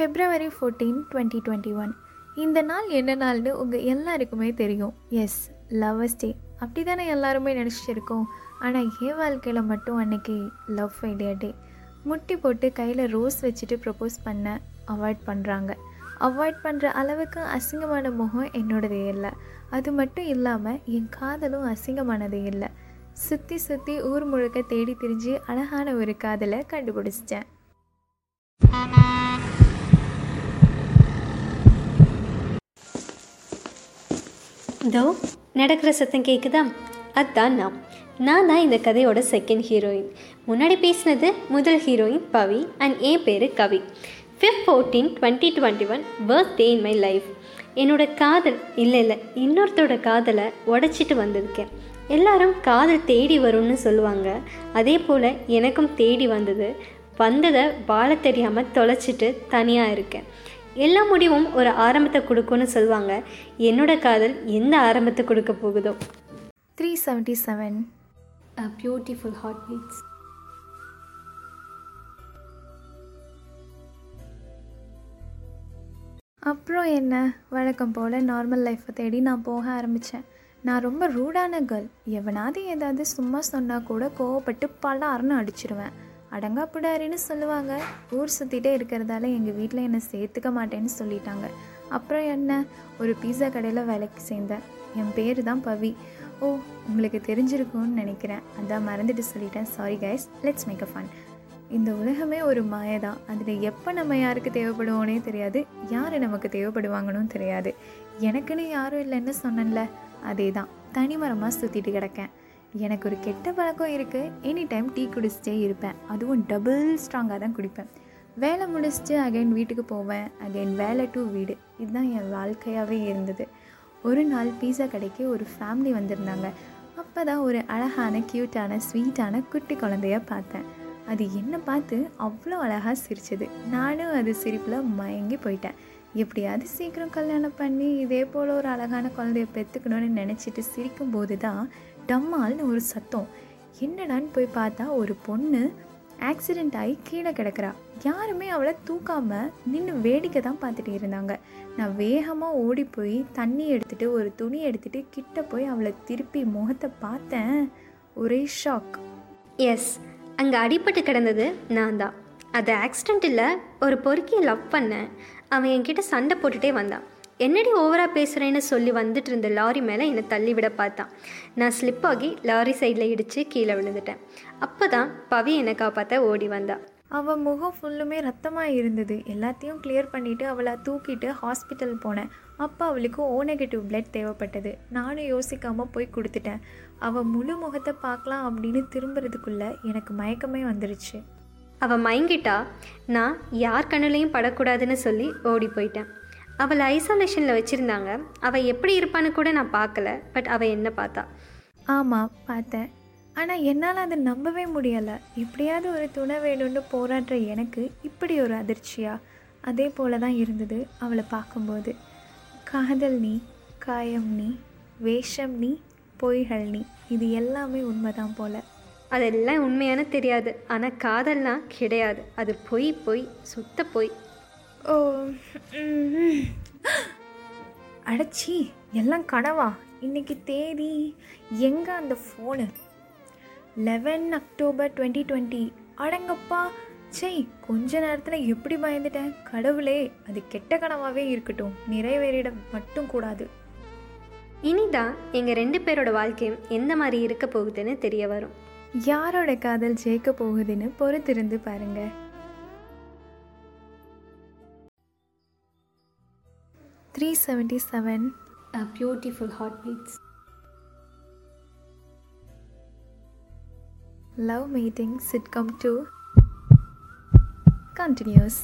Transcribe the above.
February fourteen twenty twenty one இந்த நாள் என்ன நாள்னு உங்கள் எல்லாருக்குமே தெரியும். எஸ் லவ்வர்ஸ் டே அப்படி தானே எல்லாருமே நினச்சிருக்கோம். ஆனால் என் வாழ்க்கையில் மட்டும் அன்னைக்கு லவ் ஃபெயிலியர் டே முட்டி போட்டு கையில் ரோஸ் வச்சுட்டு ப்ரப்போஸ் பண்ண அவாய்ட் பண்ணுறாங்க அவாய்ட் பண்ணுற அளவுக்கு அசிங்கமான முகம் என்னோடதே இல்லை. அது மட்டும் இல்லாமல் என் காதலும் அசிங்கமானதே இல்லை. சுற்றி சுற்றி ஊர் முழுக்க தேடி திரிஞ்சு அழகான ஒரு காதலை கண்டுபிடிச்சிட்டேன். இதோ நடக்கிற சத்தம் கேட்குதா அதுதான் நான் நான் தான் இந்த கதையோட செகண்ட் ஹீரோயின் முன்னாடி பேசினது முதல் ஹீரோயின் பவி அண்ட் என் பேர் Kavi. Fifth fourteen twenty twenty one birthday in my life என்னோட காதல் இல்லை இல்லை இன்னொருத்தோட காதலை உடச்சிட்டு வந்திருக்கேன். எல்லாரும் காதல் தேடி வரும்னு சொல்லுவாங்க. அதே போல் எனக்கும் தேடி வந்தது. வந்ததை வாழ தெரியாமல் தொலைச்சிட்டு தனியாக இருக்கேன். எல்லா முடிவும் ஒரு ஆரம்பத்தை கொடுக்கும்னு சொல்லுவாங்க. என்னோட காதல் எந்த ஆரம்பத்தை கொடுக்க போகுதோ. Three seventy seven a beautiful heart beats அப்புறம் என்ன? வழக்கம் போல் நார்மல் லைஃப்பை தேடி நான் போக ஆரம்பித்தேன் நான் ரொம்ப ரூடான கேர்ள் எவனாவது ஏதாவது சும்மா சொன்னால் கூட கோவப்பட்டு பல அரணை அடிச்சிருவேன். அடங்காபுடாரின்னு சொல்லுவாங்க. ஊர் சுற்றிட்டே இருக்கிறதால எங்கள் வீட்டில் என்னை சேர்த்துக்க மாட்டேன்னு சொல்லிட்டாங்க. அப்புறம் என்ன? ஒரு பீஸா கடையில் வேலைக்கு சேர்ந்தேன். என் பேர் தான் பவி. ஓ உங்களுக்கு தெரிஞ்சிருக்கும்னு நினைக்கிறேன். அதான் மறந்துட்டு சொல்லிட்டேன். Sorry guys let's make a fun இந்த உலகமே ஒரு மாய தான். அதில் எப்போ நம்ம யாருக்கு தேவைப்படுவோனே தெரியாது. யார் நமக்கு தேவைப்படுவாங்கன்னு தெரியாது. எனக்குன்னு யாரும் இல்லைன்னு சொன்னேன்ல. அதே தான் தனிமரமாக சுற்றிட்டு கிடக்கேன். எனக்கு ஒரு கெட்ட பழக்கம் இருக்குது எனி டைம் டீ குடிச்சிட்டே இருப்பேன். அதுவும் டபுள் ஸ்ட்ராங்காக தான் குடிப்பேன். வேலை முடிச்சுட்டு அகைன் வீட்டுக்கு போவேன். அகைன் வேலை டு வீடு. இதுதான் என் வாழ்க்கையாகவே இருந்தது. ஒரு நாள் பீஸா கடைக்கு ஒரு ஃபேமிலி வந்திருந்தாங்க. அப்போ தான் ஒரு அழகான க்யூட்டான ஸ்வீட்டான குட்டி குழந்தைய பார்த்தேன். அது என்னை பார்த்து அவ்வளோ அழகாக சிரிச்சது. நானும் அது சிரிப்பில் மயங்கி போயிட்டேன். எப்படியாவது சீக்கிரம் கல்யாணம் பண்ணி இதே போல் ஒரு அழகான குழந்தைய பெற்றுக்கணும்னு நினச்சிட்டு சிரிக்கும்போது தான் டம்மால்னு ஒரு சத்தம். என்னடான்னு போய் பார்த்தா ஒரு பொண்ணு ஆக்சிடெண்ட் ஆகி கீழே கிடக்கிறா. யாருமே அவளை தூக்காமல் நின்று வேடிக்கை தான் பார்த்துட்டு இருந்தாங்க. நான் வேகமாக ஓடி போய் தண்ணி எடுத்துகிட்டு ஒரு துணி எடுத்துகிட்டு கிட்ட போய் அவளை திருப்பி முகத்தை பார்த்தேன். ஒரே ஷாக் எஸ் அங்கே அடிபட்டு கிடந்தது நான் தான். அது ஆக்சிடெண்ட் இல்லை ஒரு பொறுக்கியை லவ் பண்ணேன். அவன் என்கிட்ட சண்டை போட்டுட்டே வந்தான். என்னடி ஓவராக பேசுகிறேன்னு சொல்லி வந்துட்டு இருந்த லாரி மேலே என்னை தள்ளி விட பார்த்தான் நான் ஸ்லிப் ஆகி லாரி சைடில் இடித்து கீழே விழுந்துட்டேன். அப்போ தான் பவி என்னை காப்பாற்ற ஓடி வந்தா. அவள் முகம் ஃபுல்லுமே ரத்தமாக இருந்தது. எல்லாத்தையும் கிளியர் பண்ணிவிட்டு அவளை தூக்கிட்டு ஹாஸ்பிட்டல் போனேன். அப்போ அவளுக்கு ஓ நெகட்டிவ் பிளட் தேவைப்பட்டது. நானும் யோசிக்காமல் போய் கொடுத்துட்டேன். அவள் முழு முகத்தை பார்க்கலாம் அப்படின்னு திரும்புறதுக்குள்ளே எனக்கு மயக்கமே வந்துருச்சு. அவள் மயங்கிட்டா. நான் யார் கண்ணுலையும் படக்கூடாதுன்னு சொல்லி ஓடி போயிட்டேன். அவளை ஐசோலேஷனில் வச்சுருந்தாங்க. அவள் எப்படி இருப்பான்னு கூட நான் பார்க்கல. பட் அவள் என்ன பார்த்தா? ஆமாம் பார்த்தேன். ஆனால் என்னால் அதை நம்பவே முடியலை. எப்படியாவது ஒரு துணை வேணும்னு போராடுற எனக்கு இப்படி ஒரு அதிர்ச்சியா? அதே போல தான் இருந்தது அவளை பார்க்கும்போது. காதல் நீ காயம் நீ வேஷம் நீ பொய்கள் நீ இது எல்லாமே உண்மைதான் போல. அதெல்லாம் உண்மையான தெரியாது. ஆனால் காதல்னா கிடையாது. அது பொய் பொய் சுத்த பொய். ஓ அடைச்சி எல்லாம் கனவா? இன்றைக்கி தேதி எங்கே அந்த phone eleven October twenty twenty அடங்கப்பா. செய் கொஞ்ச நேரத்தில் எப்படி பயந்துட்டேன்? கடவுளே அது கெட்ட கனவாகவே இருக்கட்டும். நிறைவேறிட மட்டும் கூடாது. இனிதான் எங்கள் ரெண்டு பேரோட வாழ்க்கையும் எந்த மாதிரி இருக்க போகுதுன்னு தெரிய வரும். யாரோட காதல் ஜெயிக்க போகுதுன்னு பொறுத்திருந்து பாருங்கள் 377 uh, beautiful heartbeats. Love Mating Sitcom 2 continues.